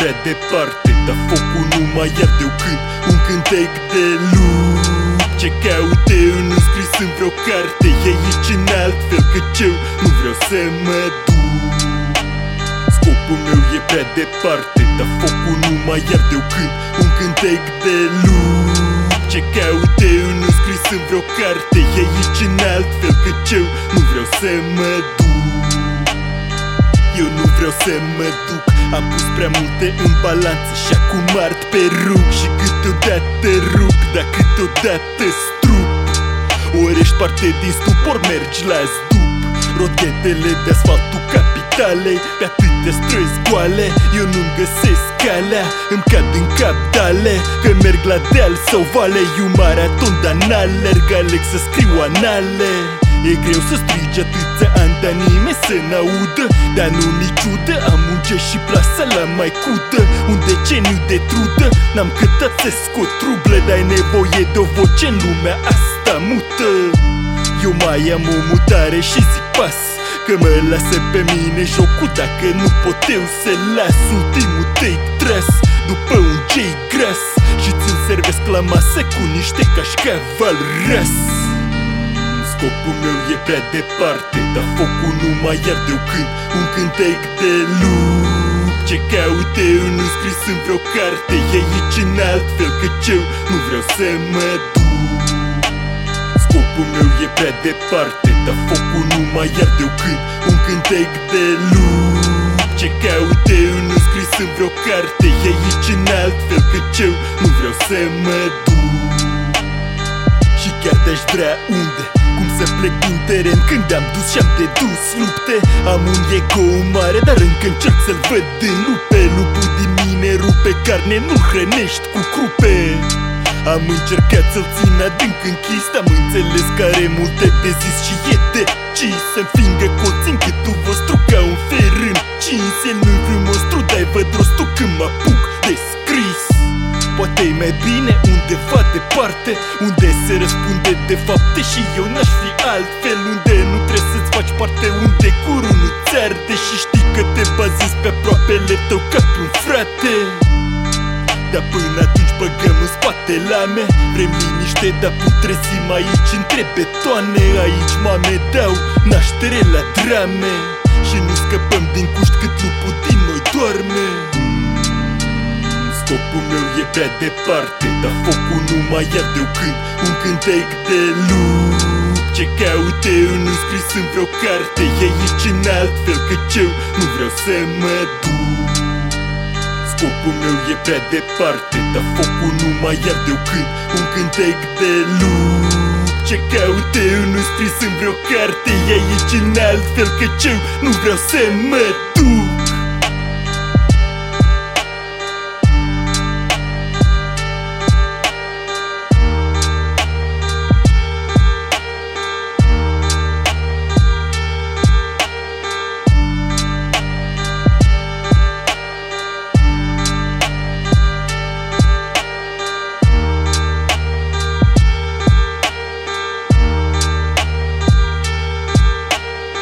prea departe Dar focul nu mai arde eu când Un cântec de lup. Ce caute în scris în vreo carte E aici în alt fel că eu nu vreau să mă duc. Scopul meu e prea departe Dar focul nu mai arde eu când Un cântec de lup. Ce caute în scris în vreo carte E aici în alt fel că eu nu vreau să mă duc. Eu nu vreau să mă duc. Am pus prea multe în balanță și acum ard pe rug Și câteodată rug, dar câteodată strup. Ori ești parte din stupor, mergi la zdup. Rochetele de asfaltul capitalei Pe atâtea străzi goale. Eu nu-mi găsesc calea Îmi cad în cap dale Că merg la deal sau vale Eu maraton, dar n-alerg. Aleg să scriu anale. E greu să strigi atâția ani, dar nimeni să n-audă Dar nu mi ciudă, am munce și plasa la mai cudă Un deceniu de trudă, n-am cătat să scot truble Dar ai nevoie de o voce în lumea asta mută Eu mai am o mutare și zic pas Că mă lasă pe mine jocul. Dacă nu pot eu să las Ultimul take tras după un J gras. Și ți-l servesc la masă cu niște cașcaval ras Scopul meu e prea departe Dar focul nu mai arde eu când Un cântec de lup. Ce caute un scris în vreo carte E aici în alt fel că eu nu vreau să mă duc. Scopul meu e prea departe Dar focul nu mai arde eu când Un cântec de lup. Ce caute un scris în vreo carte E aici în alt fel că eu nu vreau să mă duc Și chiar te-aș vrea unde? Cum să plec din teren? Când am dus și-am dedus lupte. Am un ego mare, dar încă încerc să-l văd în lupe. Lupul din mine rupe carne, nu hrănești cu crupe. Am încercat să-l țin adânc închis Am înțeles că are multe de zis și e de ci Să-mi fingă colții în gâtul vostru Poate e mai bine undeva departe Unde se răspunde de fapte și eu n-aș fi altfel Unde nu trebuie să-ți faci parte Unde curul nu ți Și știi că te bazezi pe aproapele tău ca pe un frate. Dar până atunci băgăm în spate lame Vrem liniște, dar putrezim aici între betoane Aici mame dau naștere la drame. Și nu scăpăm din cuști cât lupul din noi doarme Scopul meu e prea departe Dar focul nu mai arde eu când Un cântec de lup Ce caute un scris în vreo carte. E aici în alt fel că eu nu vreau să mă duc. Scopul meu e prea departe Dar focul nu mai arde eu când Un cântec de lup Ce caute un scris în vreo carte. E aici în alt fel că eu nu vreau să mă duc